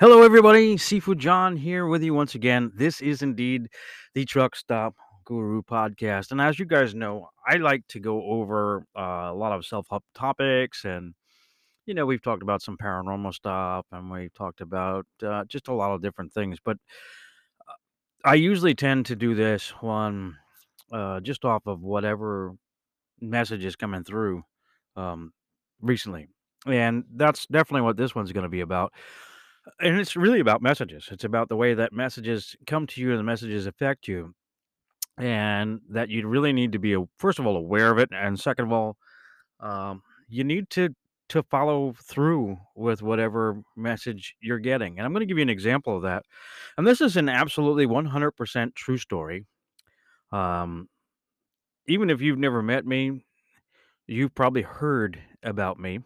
Hello, everybody. Sifu John here with you once again. This is indeed the Truck Stop Guru podcast. And as you guys know, I like to go over uh, a lot of self help topics. And, you know, we've talked about some paranormal stuff and we've talked about uh, just a lot of different things. But I usually tend to do this one uh, just off of whatever message is coming through um, recently. And that's definitely what this one's going to be about. And it's really about messages. It's about the way that messages come to you and the messages affect you. And that you really need to be, first of all, aware of it. And second of all, um, you need to to follow through with whatever message you're getting. And I'm going to give you an example of that. And this is an absolutely 100% true story. Um, even if you've never met me, you've probably heard about me.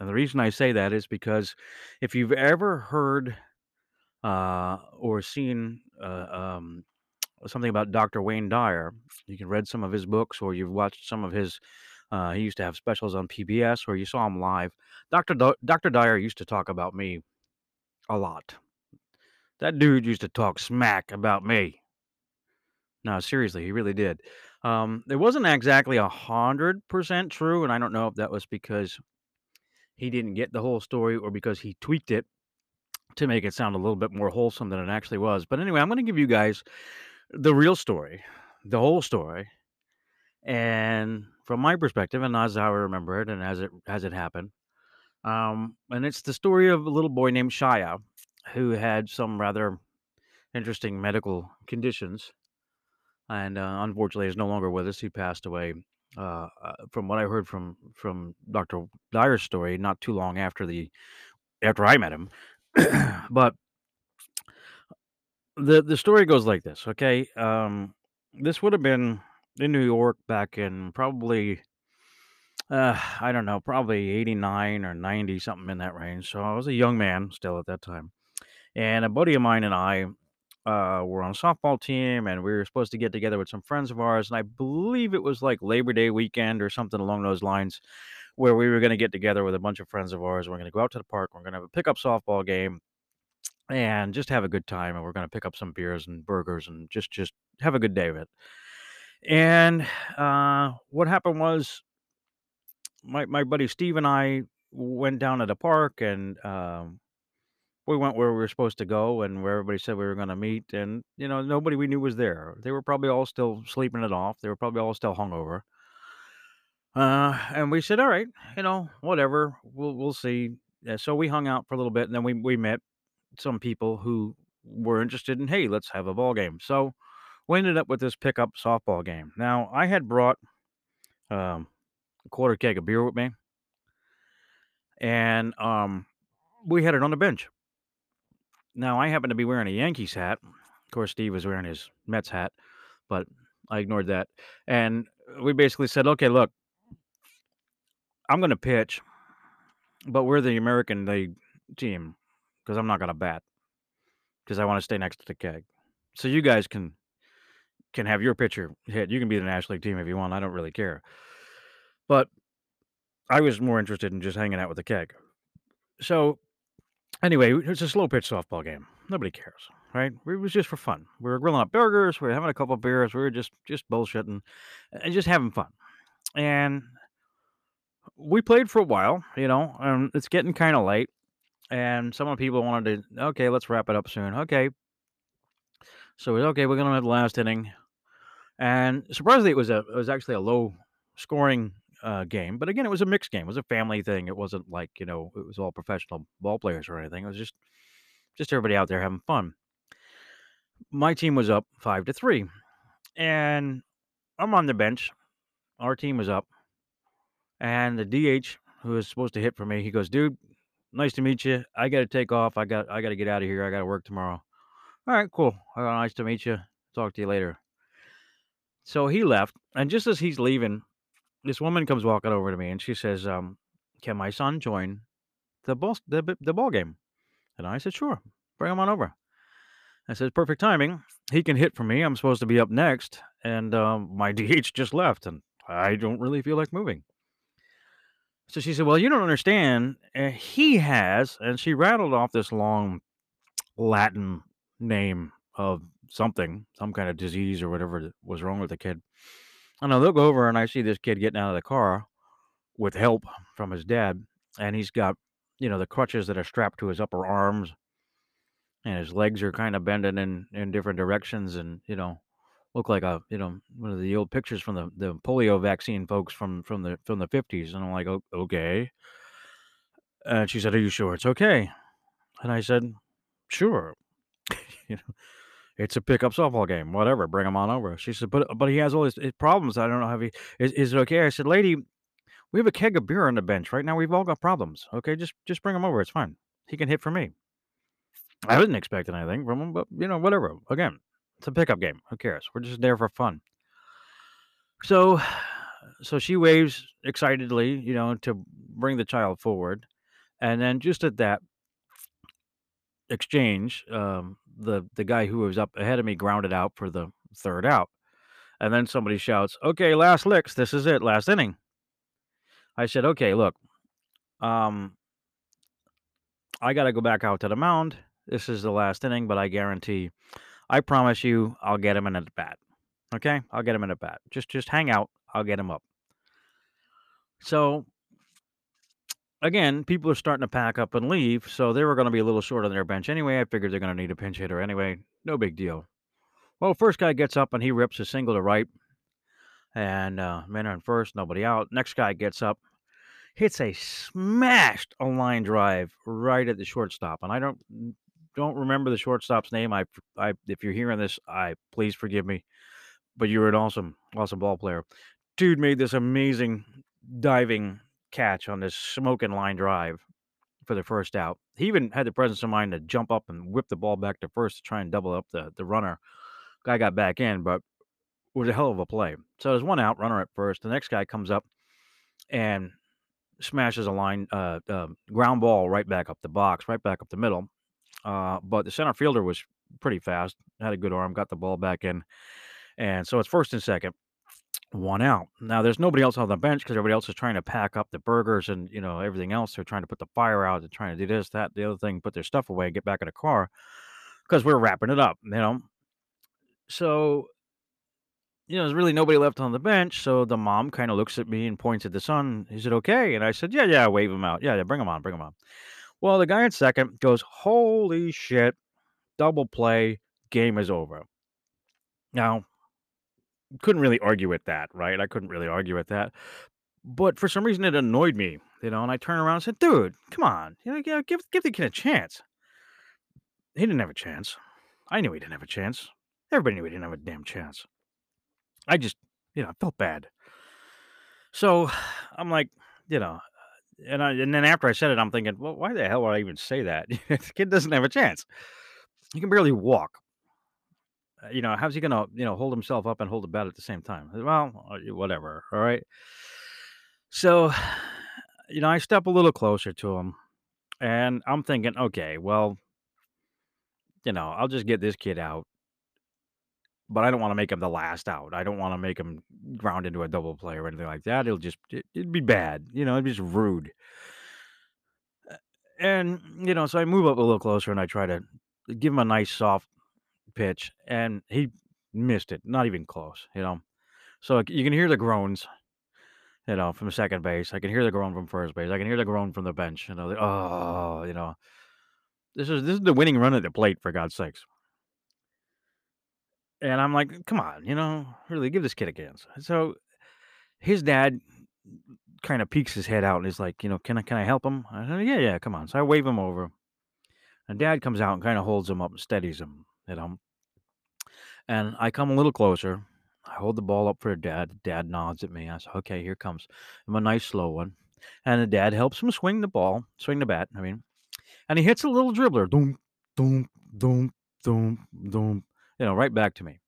And the reason I say that is because if you've ever heard uh, or seen uh, um, something about Dr. Wayne Dyer. You can read some of his books, or you've watched some of his. Uh, he used to have specials on PBS, or you saw him live. Dr. D- Dr. Dyer used to talk about me a lot. That dude used to talk smack about me. No, seriously, he really did. Um, it wasn't exactly a hundred percent true, and I don't know if that was because he didn't get the whole story or because he tweaked it to make it sound a little bit more wholesome than it actually was. But anyway, I'm going to give you guys the real story, the whole story, and from my perspective, and as I remember it, and as it as it happened. Um, and it's the story of a little boy named Shia, who had some rather interesting medical conditions, and uh, unfortunately is no longer with us. He passed away. Uh, uh, from what I heard from from Doctor Dyer's story, not too long after the after I met him, but the the story goes like this. Okay, um, this would have been in New York back in probably Uh, I don't know, probably 89 or 90, something in that range. So I was a young man still at that time. And a buddy of mine and I uh, were on a softball team, and we were supposed to get together with some friends of ours. And I believe it was like Labor Day weekend or something along those lines, where we were going to get together with a bunch of friends of ours. We're going to go out to the park. We're going to have a pickup softball game and just have a good time. And we're going to pick up some beers and burgers and just just have a good day of it. And uh, what happened was my my buddy Steve and I went down to the park and um, we went where we were supposed to go and where everybody said we were going to meet and you know nobody we knew was there. They were probably all still sleeping it off. They were probably all still hungover. Uh, and we said, all right, you know, whatever, we'll we'll see. Yeah, so we hung out for a little bit and then we we met some people who were interested in hey, let's have a ball game. So we ended up with this pickup softball game. Now I had brought um, a quarter keg of beer with me and um, we had it on the bench. Now I happen to be wearing a Yankees hat. Of course, Steve was wearing his Mets hat, but I ignored that. And we basically said, okay, look, I'm going to pitch, but we're the American League team because I'm not going to bat because I want to stay next to the keg. So you guys can can have your pitcher hit. You can be the National League team if you want. I don't really care. But I was more interested in just hanging out with the keg. So Anyway, it's a slow pitch softball game. Nobody cares, right? It was just for fun. We were grilling up burgers. We were having a couple beers. We were just just bullshitting and just having fun. And we played for a while, you know. And it's getting kind of late, and some of the people wanted to. Okay, let's wrap it up soon. Okay, so we okay. We're gonna have the last inning, and surprisingly, it was a it was actually a low scoring uh, game. But again, it was a mixed game. It was a family thing. It wasn't like you know it was all professional ball players or anything. It was just just everybody out there having fun. My team was up five to three, and I'm on the bench. Our team was up, and the DH who was supposed to hit for me, he goes, "Dude, nice to meet you. I got to take off. I got I got to get out of here. I got to work tomorrow." All right, cool. Uh, nice to meet you. Talk to you later. So he left, and just as he's leaving, this woman comes walking over to me, and she says, um, "Can my son join the ball the, the ball game?" And I said, "Sure, bring him on over." I said, "Perfect timing. He can hit for me. I'm supposed to be up next, and um, my DH just left, and I don't really feel like moving." So she said, "Well, you don't understand. Uh, he has," and she rattled off this long Latin name of something, some kind of disease or whatever was wrong with the kid. And I look over and I see this kid getting out of the car with help from his dad, and he's got, you know, the crutches that are strapped to his upper arms, and his legs are kind of bending in in different directions, and you know, look like a you know one of the old pictures from the the polio vaccine folks from from the from the fifties, and I'm like, "O- okay. And she said, "Are you sure it's okay?" And I said, "Sure." you know, it's a pickup softball game. Whatever, bring him on over. She said, "But but he has all his, his problems. I don't know how he is. Is it okay?" I said, "Lady, we have a keg of beer on the bench right now. We've all got problems. Okay, just just bring him over. It's fine. He can hit for me." I wasn't expecting anything from him, but you know, whatever. Again, it's a pickup game. Who cares? We're just there for fun. So, so she waves excitedly, you know, to bring the child forward, and then just at that exchange, um, the the guy who was up ahead of me grounded out for the third out, and then somebody shouts, "Okay, last licks. This is it. Last inning." I said, "Okay, look, um, I got to go back out to the mound. This is the last inning, but I guarantee, I promise you, I'll get him in at bat. Okay, I'll get him in at bat. Just just hang out. I'll get him up." So again, people are starting to pack up and leave, so they were going to be a little short on their bench anyway. I figured they're going to need a pinch hitter anyway. No big deal. Well, first guy gets up and he rips a single to right, and uh, men are in first, nobody out. Next guy gets up, hits a smashed a line drive right at the shortstop, and I don't don't remember the shortstop's name. I, I if you're hearing this, I please forgive me, but you're an awesome awesome ball player. Dude made this amazing diving catch on this smoking line drive for the first out. He even had the presence of mind to jump up and whip the ball back to first to try and double up the the runner. Guy got back in, but it was a hell of a play. So there's one out, runner at first. The next guy comes up and smashes a line, uh, uh, ground ball right back up the box, right back up the middle. Uh, but the center fielder was pretty fast, had a good arm, got the ball back in, and so it's first and second, one out. Now there's nobody else on the bench because everybody else is trying to pack up the burgers and you know everything else. They're trying to put the fire out. They're trying to do this, that, the other thing, put their stuff away, get back in the car because we're wrapping it up. You know, so you know, there's really nobody left on the bench. So the mom kind of looks at me and points at the son. Is it okay? And I said, Yeah, yeah, wave him out. Yeah, yeah, bring him on, bring him on. Well, the guy in second goes, Holy shit, double play, game is over. Now, couldn't really argue with that, right? I couldn't really argue with that. But for some reason, it annoyed me, you know. And I turned around and said, Dude, come on. You know, give, give the kid a chance. He didn't have a chance. I knew he didn't have a chance. Everybody knew he didn't have a damn chance. I just, you know, I felt bad. So I'm like, you know, and I and then after I said it, I'm thinking, well, why the hell would I even say that? the kid doesn't have a chance. He can barely walk. Uh, You know, how's he gonna, you know, hold himself up and hold the bat at the same time? Well, uh, whatever. All right. So, you know, I step a little closer to him, and I'm thinking, okay, well, you know, I'll just get this kid out, but I don't want to make him the last out. I don't want to make him ground into a double play or anything like that. It'll just, it, it'd be bad. You know, it'd be just rude. And, you know, so I move up a little closer and I try to give him a nice soft pitch, and he missed it. Not even close, you know. So like, you can hear the groans, you know, from second base. I can hear the groan from first base. I can hear the groan from the bench. You know, oh, you know, this is this is the winning run at the plate for God's sakes. And I'm like, come on, you know, really give this kid a chance. So his dad kind of peeks his head out and is like, you know, can I can I help him? I said, yeah, yeah, come on. So I wave him over, and dad comes out and kind of holds him up and steadies him, you know. And I come a little closer. I hold the ball up for dad. Dad nods at me. I said, okay, here comes. I'm a nice slow one. And the dad helps him swing the ball, swing the bat, I mean. And he hits a little dribbler. Doom, doom, doom, doom, doom. You know, right back to me.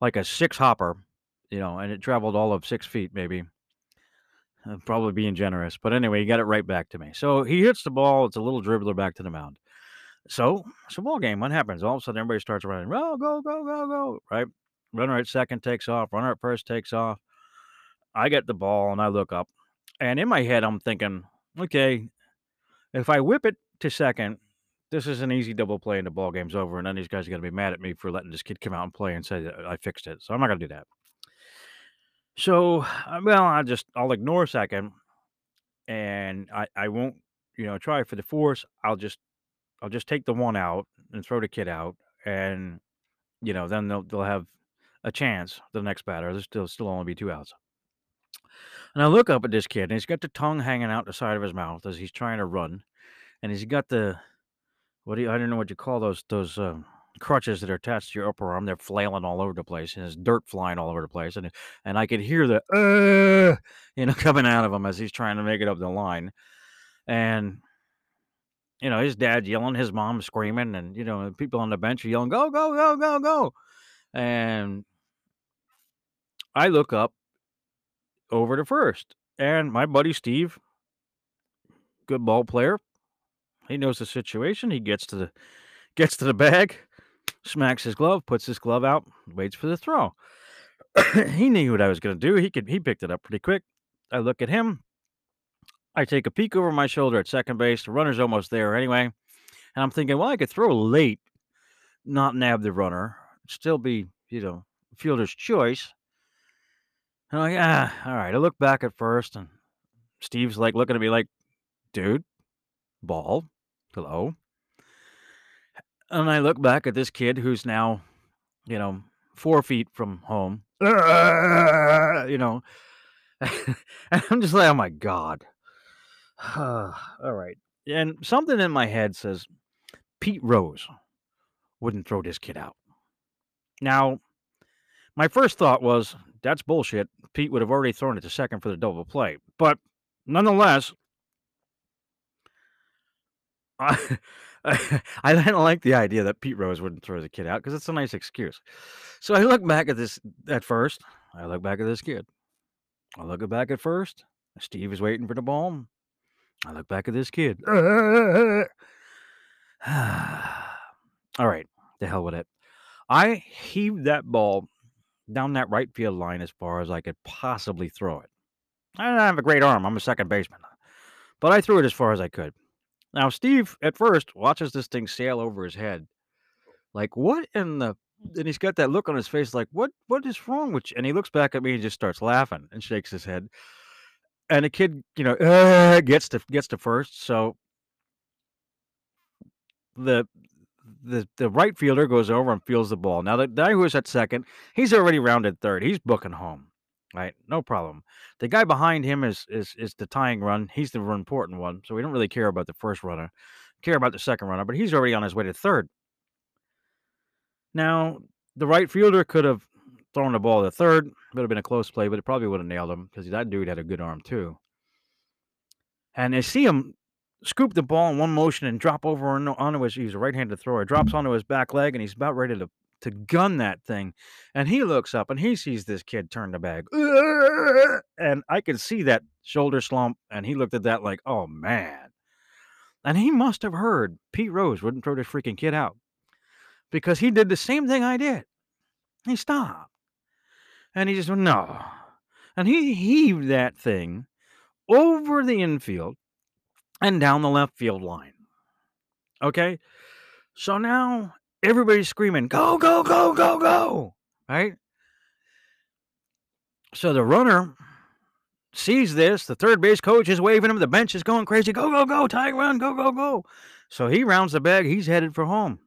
Like a six hopper, you know, and it traveled all of six feet, maybe. Uh, probably being generous. But anyway, he got it right back to me. So he hits the ball. It's a little dribbler back to the mound. So it's a ball game. What happens? All of a sudden, everybody starts running. Oh, go, go, go, go. Right? Runner at second takes off. Runner at first takes off. I get the ball and I look up. And in my head, I'm thinking, okay, if I whip it to second, this is an easy double play and the ball game's over, and then these guys are gonna be mad at me for letting this kid come out and play and say that I fixed it. So I'm not gonna do that. So, uh, well, I just I'll ignore second, and I I won't you know try for the force. I'll just I'll just take the one out and throw the kid out, and you know then they'll they'll have a chance. The next batter, there's still still only be two outs. And I look up at this kid, and he's got the tongue hanging out the side of his mouth as he's trying to run, and he's got the what do you, I don't know what you call those those um, crutches that are attached to your upper arm. They're flailing all over the place, and there's dirt flying all over the place, and and I could hear the uh, you know coming out of him as he's trying to make it up the line, and you know his dad yelling, his mom screaming, and you know people on the bench are yelling, "Go go go go go!" And I look up over to first, and my buddy Steve, good ball player, he knows the situation. He gets to the gets to the bag, smacks his glove, puts his glove out, waits for the throw. he knew what I was going to do. He could he picked it up pretty quick. I look at him. I take a peek over my shoulder at second base. The runner's almost there anyway. And I'm thinking, well, I could throw late, not nab the runner, still be, you know, fielder's choice. And I'm like, ah, all right. I look back at first, and Steve's like looking at me like, dude, ball, hello. And I look back at this kid who's now, you know, four feet from home. You know, and I'm just like, oh my God. All right. And something in my head says Pete Rose wouldn't throw this kid out. Now, my first thought was that's bullshit. Pete would have already thrown it to second for the double play. But nonetheless, I, I didn't like the idea that Pete Rose wouldn't throw the kid out because it's a nice excuse. So I look back at this at first. I look back at this kid. I look back at first. Steve is waiting for the ball. I look back at this kid. All right, the hell with it. I heaved that ball down that right field line as far as I could possibly throw it. I don't have a great arm. I'm a second baseman. But I threw it as far as I could. Now, Steve, at first, watches this thing sail over his head. Like, what in the. And he's got that look on his face, like, what what is wrong with you? And he looks back at me and just starts laughing and shakes his head. And the kid, you know, uh, gets to gets to first. So the the the right fielder goes over and fields the ball. Now the guy who is at second, he's already rounded third. He's booking home, right? No problem. The guy behind him is is is the tying run. He's the important one, so we don't really care about the first runner. Care about the second runner, but he's already on his way to third. Now the right fielder could have thrown the ball to third. it Would have been a close play, but it probably would have nailed him because that dude had a good arm too. And I see him scoop the ball in one motion and drop over onto his he's a right-handed thrower drops onto his back leg and he's about ready to to gun that thing and he looks up and he sees this kid turn the bag and i could see that shoulder slump and he looked at that like oh man and he must have heard pete rose wouldn't throw this freaking kid out because he did the same thing i did he stopped and he just went no and he heaved that thing over the infield and down the left field line. Okay? So now everybody's screaming, go, go, go, go, go. Right? So the runner sees this. The third base coach is waving him. The bench is going crazy. Go, go, go. Tiger run. Go, go, go. So he rounds the bag. He's headed for home.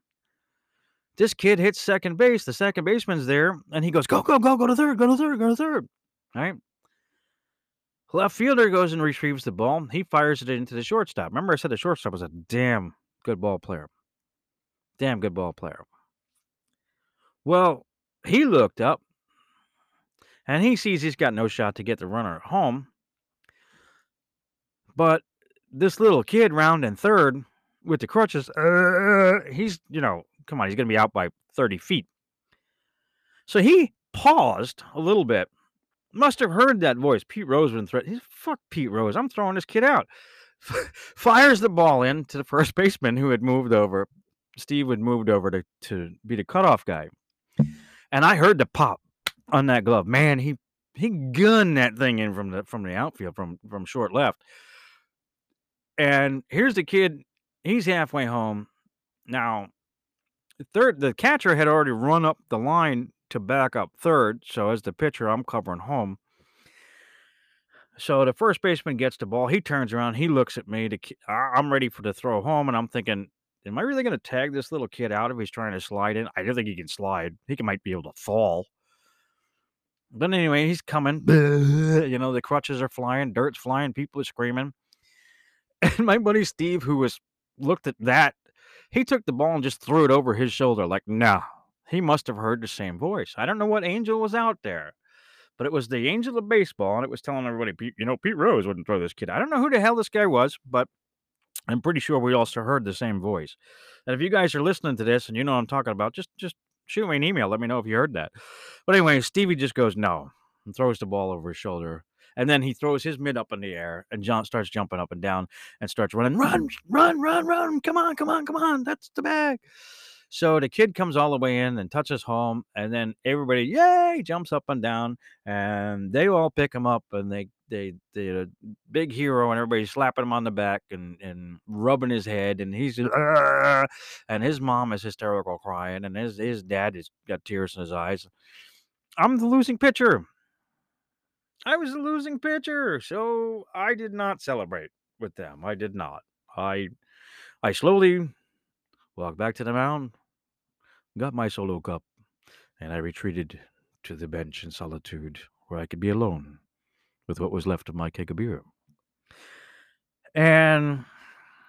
This kid hits second base. The second baseman's there. And he goes, go, go, go, go to third. Go to third. Go to third. All right? Left fielder goes and retrieves the ball. He fires it into the shortstop. Remember, I said the shortstop was a damn good ball player. Damn good ball player. Well, he looked up and he sees he's got no shot to get the runner at home. But this little kid rounding third with the crutches, uh, he's, you know, come on, he's going to be out by 30 feet. So he paused a little bit must have heard that voice. Pete Rose would threat. He's fuck Pete Rose. I'm throwing this kid out. Fires the ball in to the first baseman who had moved over. Steve had moved over to, to be the cutoff guy. And I heard the pop on that glove. Man, he he gunned that thing in from the from the outfield from from short left. And here's the kid. He's halfway home. Now, third the catcher had already run up the line to back up third, so as the pitcher, I'm covering home. So the first baseman gets the ball. He turns around. He looks at me. To, I'm ready for the throw home, and I'm thinking, am I really going to tag this little kid out if he's trying to slide in? I don't think he can slide. He can, might be able to fall. But anyway, he's coming. You know, the crutches are flying, dirt's flying, people are screaming. And my buddy Steve, who was looked at that, he took the ball and just threw it over his shoulder. Like, nah, he must have heard the same voice. I don't know what angel was out there, but it was the angel of baseball, and it was telling everybody, "Pete- you know, Pete Rose wouldn't throw this kid. I don't know who the hell this guy was, but I'm pretty sure we also heard the same voice. And if you guys are listening to this and you know what I'm talking about, just just shoot me an email. Let me know if you heard that. But anyway, Stevie just goes no and throws the ball over his shoulder. And then he throws his mid up in the air and John starts jumping up and down and starts running, run, run, run, run. Come on, come on, come on. That's the bag. So the kid comes all the way in and touches home, and then everybody, yay, jumps up and down, and they all pick him up, and they they they a big hero, and everybody's slapping him on the back and and rubbing his head, and he's just, and his mom is hysterical crying, and his his dad has got tears in his eyes. I'm the losing pitcher. I was a losing pitcher, so I did not celebrate with them. I did not. I I slowly walked back to the mound, got my solo cup, and I retreated to the bench in solitude where I could be alone with what was left of my keg of beer. And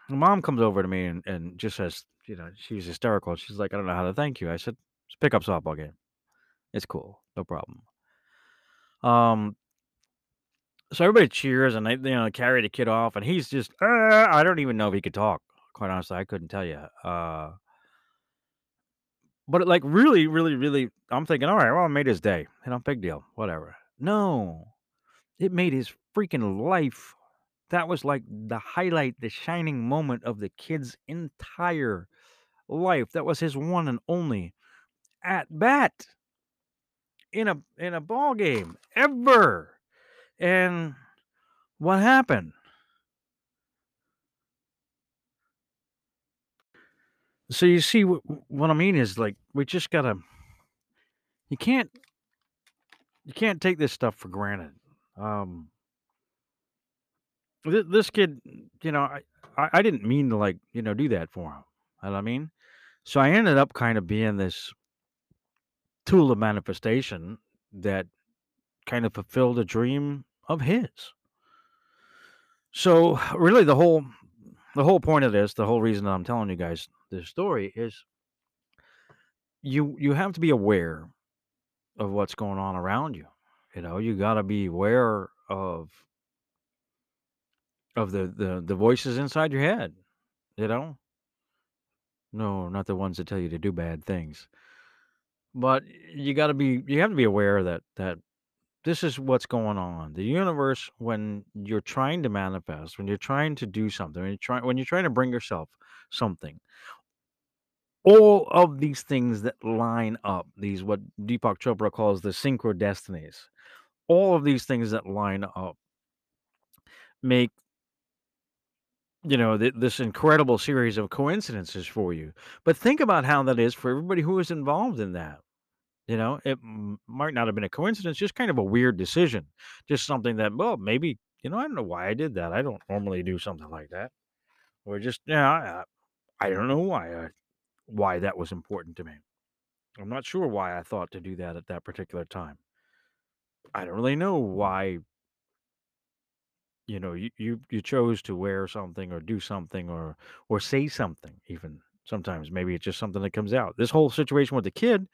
mom comes over to me and, and just says, you know, she's hysterical. She's like, I don't know how to thank you. I said, pick up softball game. It's cool. No problem. Um, so everybody cheers and they, you know, carry the kid off and he's just, uh, I don't even know if he could talk. Quite honestly, I couldn't tell you. Uh, but like really, really, really, I'm thinking, all right, well, I made his day. You know, big deal, whatever. No, it made his freaking life. That was like the highlight, the shining moment of the kid's entire life. That was his one and only at bat in a in a ball game ever. And what happened? So you see what, I mean is like we just gotta. You can't you can't take this stuff for granted. Um, Th this kid, you know, I I I didn't mean to, like, you know, do that for him, you know I mean? So I ended up kinda being this tool of manifestation that kind of fulfilled a dream of his. So, really the whole the whole point of this, the whole reason I'm telling you guys this story is you you have to be aware of what's going on around you, you know? You gotta be aware of of the the the voices inside your head, you know? No, not the ones that tell you to do bad things. But you gotta be you have to be aware that that this is what's going on. The universe, when you're trying to manifest, when you're trying to do something, when you're trying when you're trying to bring yourself something, all of these things that line up, these what Deepak Chopra calls the synchrodestinies, all of these things that line up make you know th- this incredible series of coincidences for you. But think about how that is for everybody who is involved in that. You know, it might not have been a coincidence, just kind of a weird decision. Just something that, well, maybe, you know, I don't know why I did that. I don't normally do something like that. Or just, yeah, I, I I don't know why I, why that was important to me. I'm not sure why I thought to do that at that particular time. I don't really know why, you know, you, you, you chose to wear something or do something or, or say something even sometimes. Maybe it's just something that comes out. This whole situation with the kid,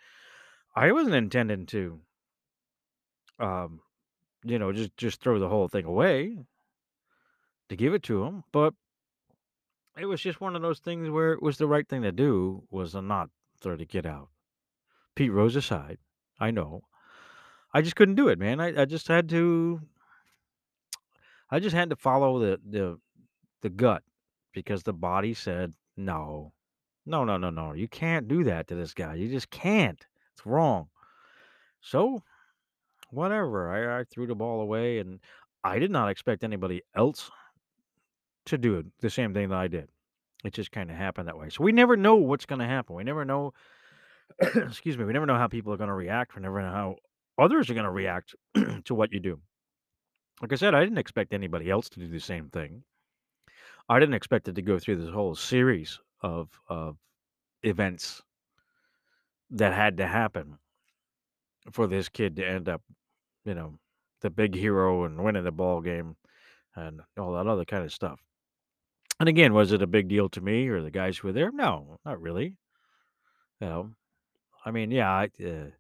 I wasn't intending to, um, you know, just just throw the whole thing away to give it to him. But it was just one of those things where it was the right thing to do was to not throw the kid out. Pete Rose aside, I know. I just couldn't do it, man. I, I just had to I just had to follow the the the gut because the body said no. No, no, no, no. You can't do that to this guy. You just can't. It's wrong. So whatever. I, I threw the ball away and I did not expect anybody else to do it the same thing that I did. It just kinda happened that way. So we never know what's gonna happen. We never know excuse me, we never know how people are gonna react. We never know how others are gonna react to what you do. Like I said, I didn't expect anybody else to do the same thing. I didn't expect it to go through this whole series of of events that had to happen for this kid to end up, you know, the big hero and winning the ball game and all that other kind of stuff. And again, was it a big deal to me or the guys who were there? No, not really. You know, I mean, yeah, I, uh,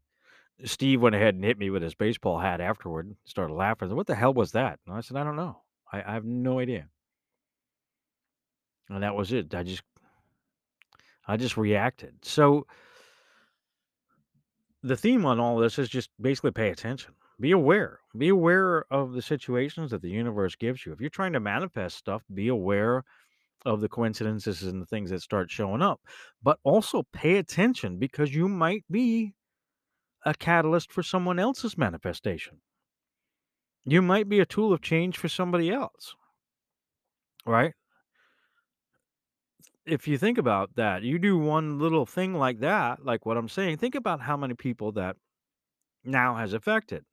Steve went ahead and hit me with his baseball hat afterward. Started laughing. What the hell was that? And I said, I don't know. I, I have no idea. And that was it. I just, I just reacted. So the theme on all this is just basically pay attention. Be aware. Be aware of the situations that the universe gives you. If you're trying to manifest stuff, be aware of the coincidences and the things that start showing up. But also pay attention because you might be a catalyst for someone else's manifestation. You might be a tool of change for somebody else. Right? If you think about that, you do one little thing like that, like what I'm saying, think about how many people that now has affected.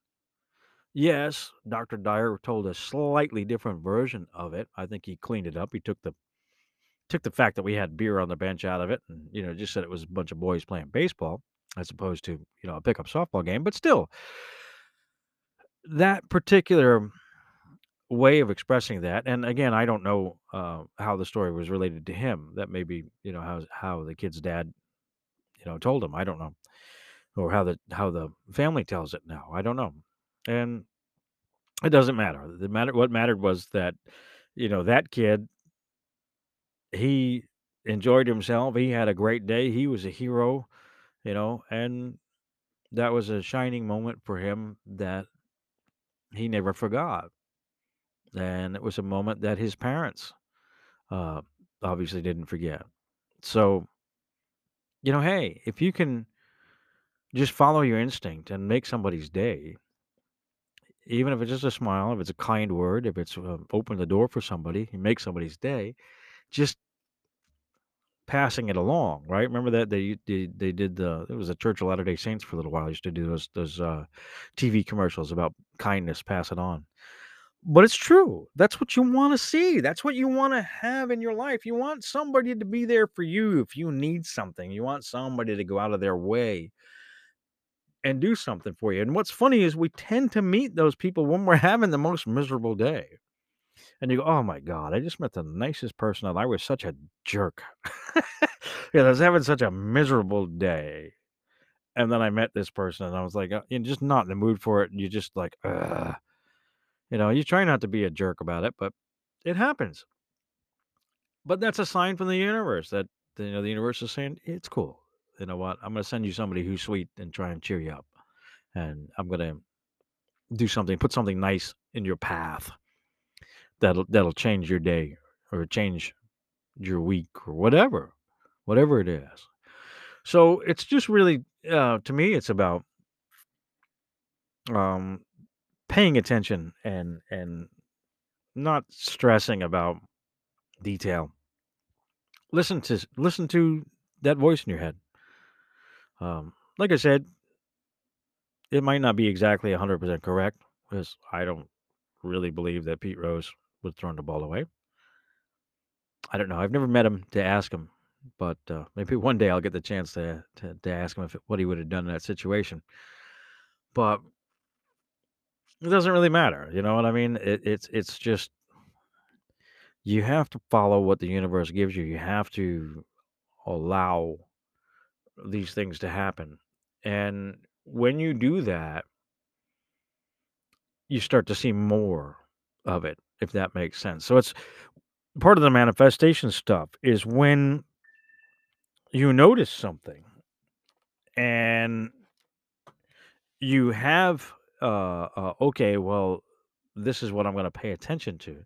Yes, Dr. Dyer told a slightly different version of it. I think he cleaned it up. He took the took the fact that we had beer on the bench out of it and, you know, just said it was a bunch of boys playing baseball as opposed to, you know, a pickup softball game. But still, that particular way of expressing that, and again, I don't know uh, how the story was related to him. That may be, you know, how how the kid's dad, you know, told him. I don't know, or how the how the family tells it now. I don't know, and it doesn't matter. The matter what mattered was that, you know, that kid he enjoyed himself. He had a great day. He was a hero, you know, and that was a shining moment for him that he never forgot. And it was a moment that his parents uh, obviously didn't forget. So, you know, hey, if you can just follow your instinct and make somebody's day, even if it's just a smile, if it's a kind word, if it's uh, open the door for somebody, you make somebody's day, just passing it along, right? Remember that they they, they did the it was a Church of Latter Day Saints for a little while. I Used to do those those uh, TV commercials about kindness, pass it on. But it's true. That's what you want to see. That's what you want to have in your life. You want somebody to be there for you if you need something. You want somebody to go out of their way and do something for you. And what's funny is we tend to meet those people when we're having the most miserable day. And you go, "Oh my god, I just met the nicest person and I was such a jerk." Yeah, I was having such a miserable day, and then I met this person and I was like, uh, you're just not in the mood for it, and you're just like, "Ugh." You know, you try not to be a jerk about it, but it happens. But that's a sign from the universe that, you know, the universe is saying, "It's cool. You know what? I'm gonna send you somebody who's sweet and try and cheer you up, and I'm gonna do something, put something nice in your path that'll that'll change your day or change your week or whatever, whatever it is." So it's just really, uh, to me, it's about um, paying attention and and not stressing about detail. Listen to listen to that voice in your head. Um, like I said, it might not be exactly 100% correct because I don't really believe that Pete Rose was throwing the ball away. I don't know. I've never met him to ask him, but uh, maybe one day I'll get the chance to to, to ask him if what he would have done in that situation. But it doesn't really matter. You know what I mean? It, it's it's just you have to follow what the universe gives you. You have to allow these things to happen. And when you do that, you start to see more of it, if that makes sense. So it's part of the manifestation stuff is when you notice something and you have uh, uh okay, well, this is what I'm going to pay attention to.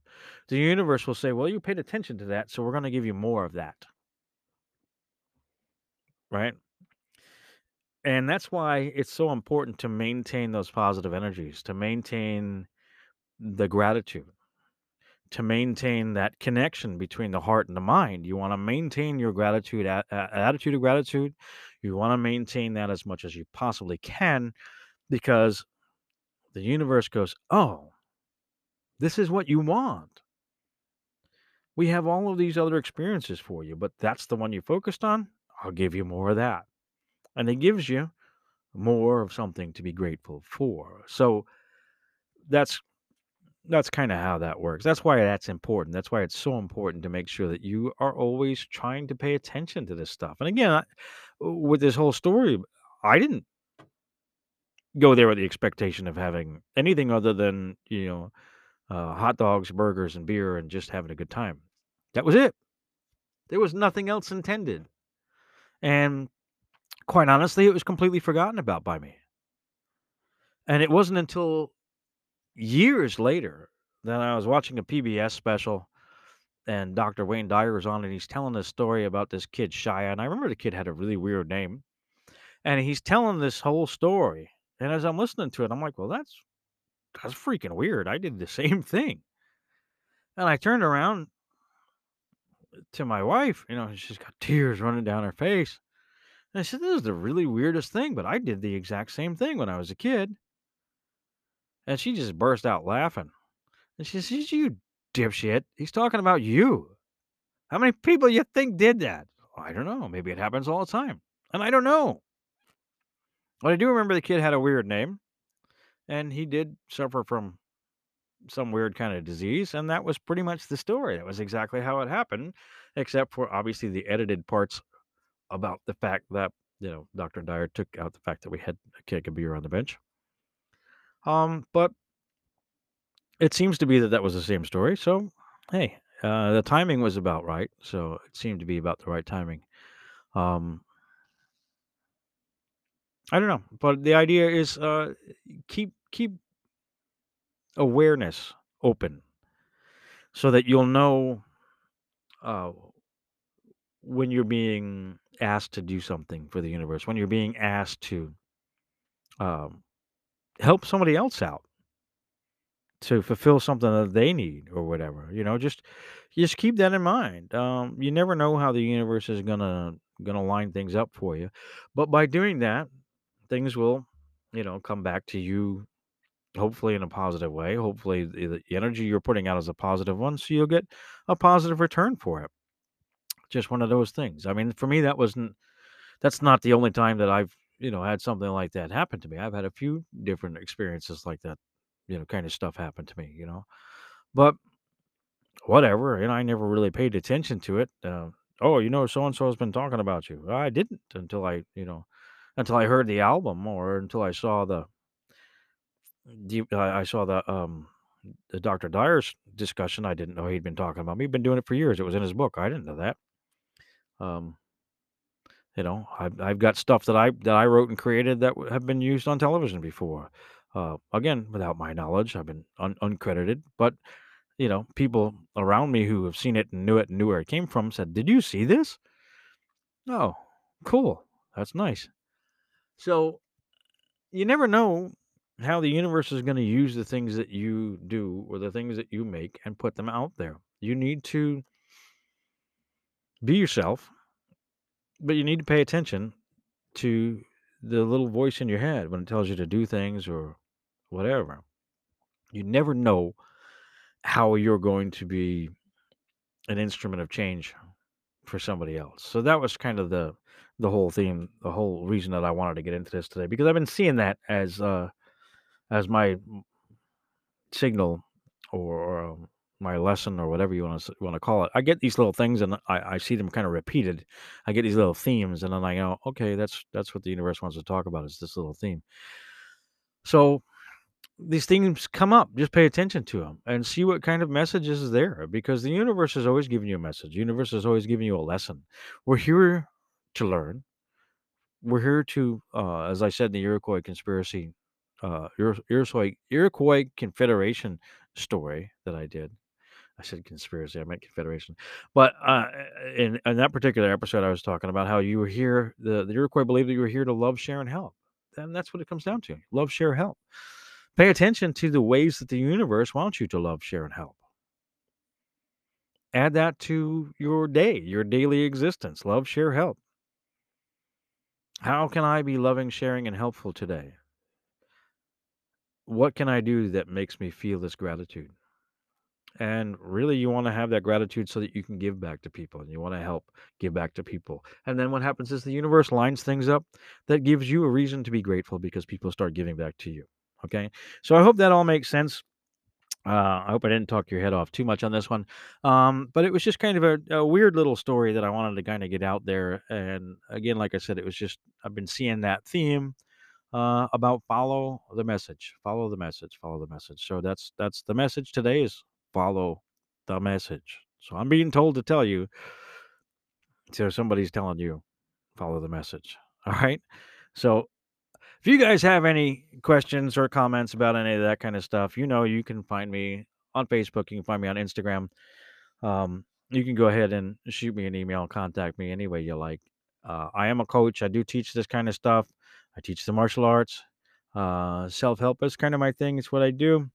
The universe will say, "Well, you paid attention to that, so we're going to give you more of that." Right? And that's why it's so important to maintain those positive energies, to maintain the gratitude, to maintain that connection between the heart and the mind. You want to maintain your gratitude, attitude of gratitude. You want to maintain that as much as you possibly can because the universe goes, Oh, this is what you want. We have all of these other experiences for you, but that's the one you focused on. I'll give you more of that. And it gives you more of something to be grateful for. So that's that's kind of how that works. That's why that's important. That's why it's so important to make sure that you are always trying to pay attention to this stuff. And again, I, with this whole story, I didn't go there with the expectation of having anything other than, you know, uh, hot dogs, burgers, and beer and just having a good time. That was it. There was nothing else intended. And quite honestly, it was completely forgotten about by me. And it wasn't until years later that I was watching a PBS special and Dr. Wayne Dyer was on and he's telling this story about this kid, Shia. And I remember the kid had a really weird name. And he's telling this whole story. And as I'm listening to it, I'm like, well, that's that's freaking weird. I did the same thing. And I turned around to my wife, you know, she's got tears running down her face. And I said, This is the really weirdest thing, but I did the exact same thing when I was a kid. And she just burst out laughing. And she says, You dipshit. He's talking about you. How many people you think did that? I don't know. Maybe it happens all the time. And I don't know. But I do remember the kid had a weird name. And he did suffer from some weird kind of disease. And that was pretty much the story. That was exactly how it happened, except for obviously the edited parts about the fact that, you know, Dr. Dyer took out the fact that we had a of beer on the bench. Um, but it seems to be that that was the same story. So, hey, uh, the timing was about right. So it seemed to be about the right timing. Um, I don't know, but the idea is uh, keep keep awareness open so that you'll know uh, when you're being asked to do something for the universe, when you're being asked to um, help somebody else out to fulfill something that they need or whatever. You know, just just keep that in mind. Um, you never know how the universe is gonna gonna line things up for you, but by doing that, things will, you know, come back to you. Hopefully in a positive way. Hopefully the, energy you're putting out is a positive one, so you'll get a positive return for it. Just one of those things. I mean, for me, that wasn't. That's not the only time that I've you know had something like that happen to me. I've had a few different experiences like that. You know, kind of stuff happen to me. You know, but whatever. And I never really paid attention to it. Uh, oh, you know, so and so has been talking about you. I didn't until I, you know, until I heard the album or until I saw the, the I I saw the um the Dr. Dyer's discussion. I didn't know he'd been talking about me. He'd been doing it for years. It was in his book. I didn't know that. Um, you know, I've I've got stuff that I that I wrote and created that have been used on television before. Uh, again, without my knowledge, I've been un- uncredited, but you know, people around me who have seen it and knew it and knew where it came from said, "Did you see this?" Oh, cool. That's nice. So you never know how the universe is going to use the things that you do or the things that you make and put them out there. You need to be yourself, but you need to pay attention to the little voice in your head when it tells you to do things or whatever. You never know how you're going to be an instrument of change for somebody else. So that was kind of the the whole theme, the whole reason that I wanted to get into this today because I've been seeing that as uh as my signal or, um, my lesson or whatever you want to want to call it. I get these little things and I, I see them kind of repeated. I get these little themes and then I go, okay, that's that's what the universe wants to talk about is this little theme. So these things come up. Just pay attention to them and see what kind of message is there because the universe is always giving you a message. The universe is always giving you a lesson. We're here to learn. We're here to, uh, as I said in the Iroquois conspiracy, uh, Iroquois, Iroquois Confederation story that I did. I said conspiracy, I meant confederation. But uh, in, in that particular episode, I was talking about how you were here, the, the Iroquois believed that you were here to love, share, and help. And that's what it comes down to love, share, help. Pay attention to the ways that the universe wants you to love, share, and help. add that to your day, your daily existence. Love, share, help. How can I be loving, sharing, and helpful today? What can I do that makes me feel this gratitude? And really, you want to have that gratitude so that you can give back to people and you want to help give back to people. And then what happens is the universe lines things up that gives you a reason to be grateful because people start giving back to you. Okay. So I hope that all makes sense. Uh, I hope I didn't talk your head off too much on this one. Um, but it was just kind of a, a weird little story that I wanted to kind of get out there. And again, like I said, it was just, I've been seeing that theme uh, about follow the message, follow the message, follow the message. So that's that's the message today is follow the message. So I'm being told to tell you. So somebody's telling you follow the message. All right. So if you guys have any questions or comments about any of that kind of stuff, you know you can find me on Facebook. You can find me on Instagram. Um, you can go ahead and shoot me an email, contact me any way you like. Uh, I am a coach. I do teach this kind of stuff. I teach the martial arts. Uh, Self help is kind of my thing. It's what I do.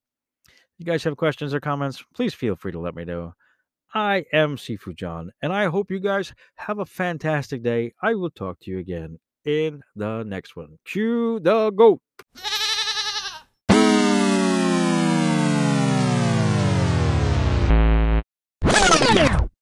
You guys have questions or comments? Please feel free to let me know. I am Sifu John, and I hope you guys have a fantastic day. I will talk to you again in the next one. Cue the goat.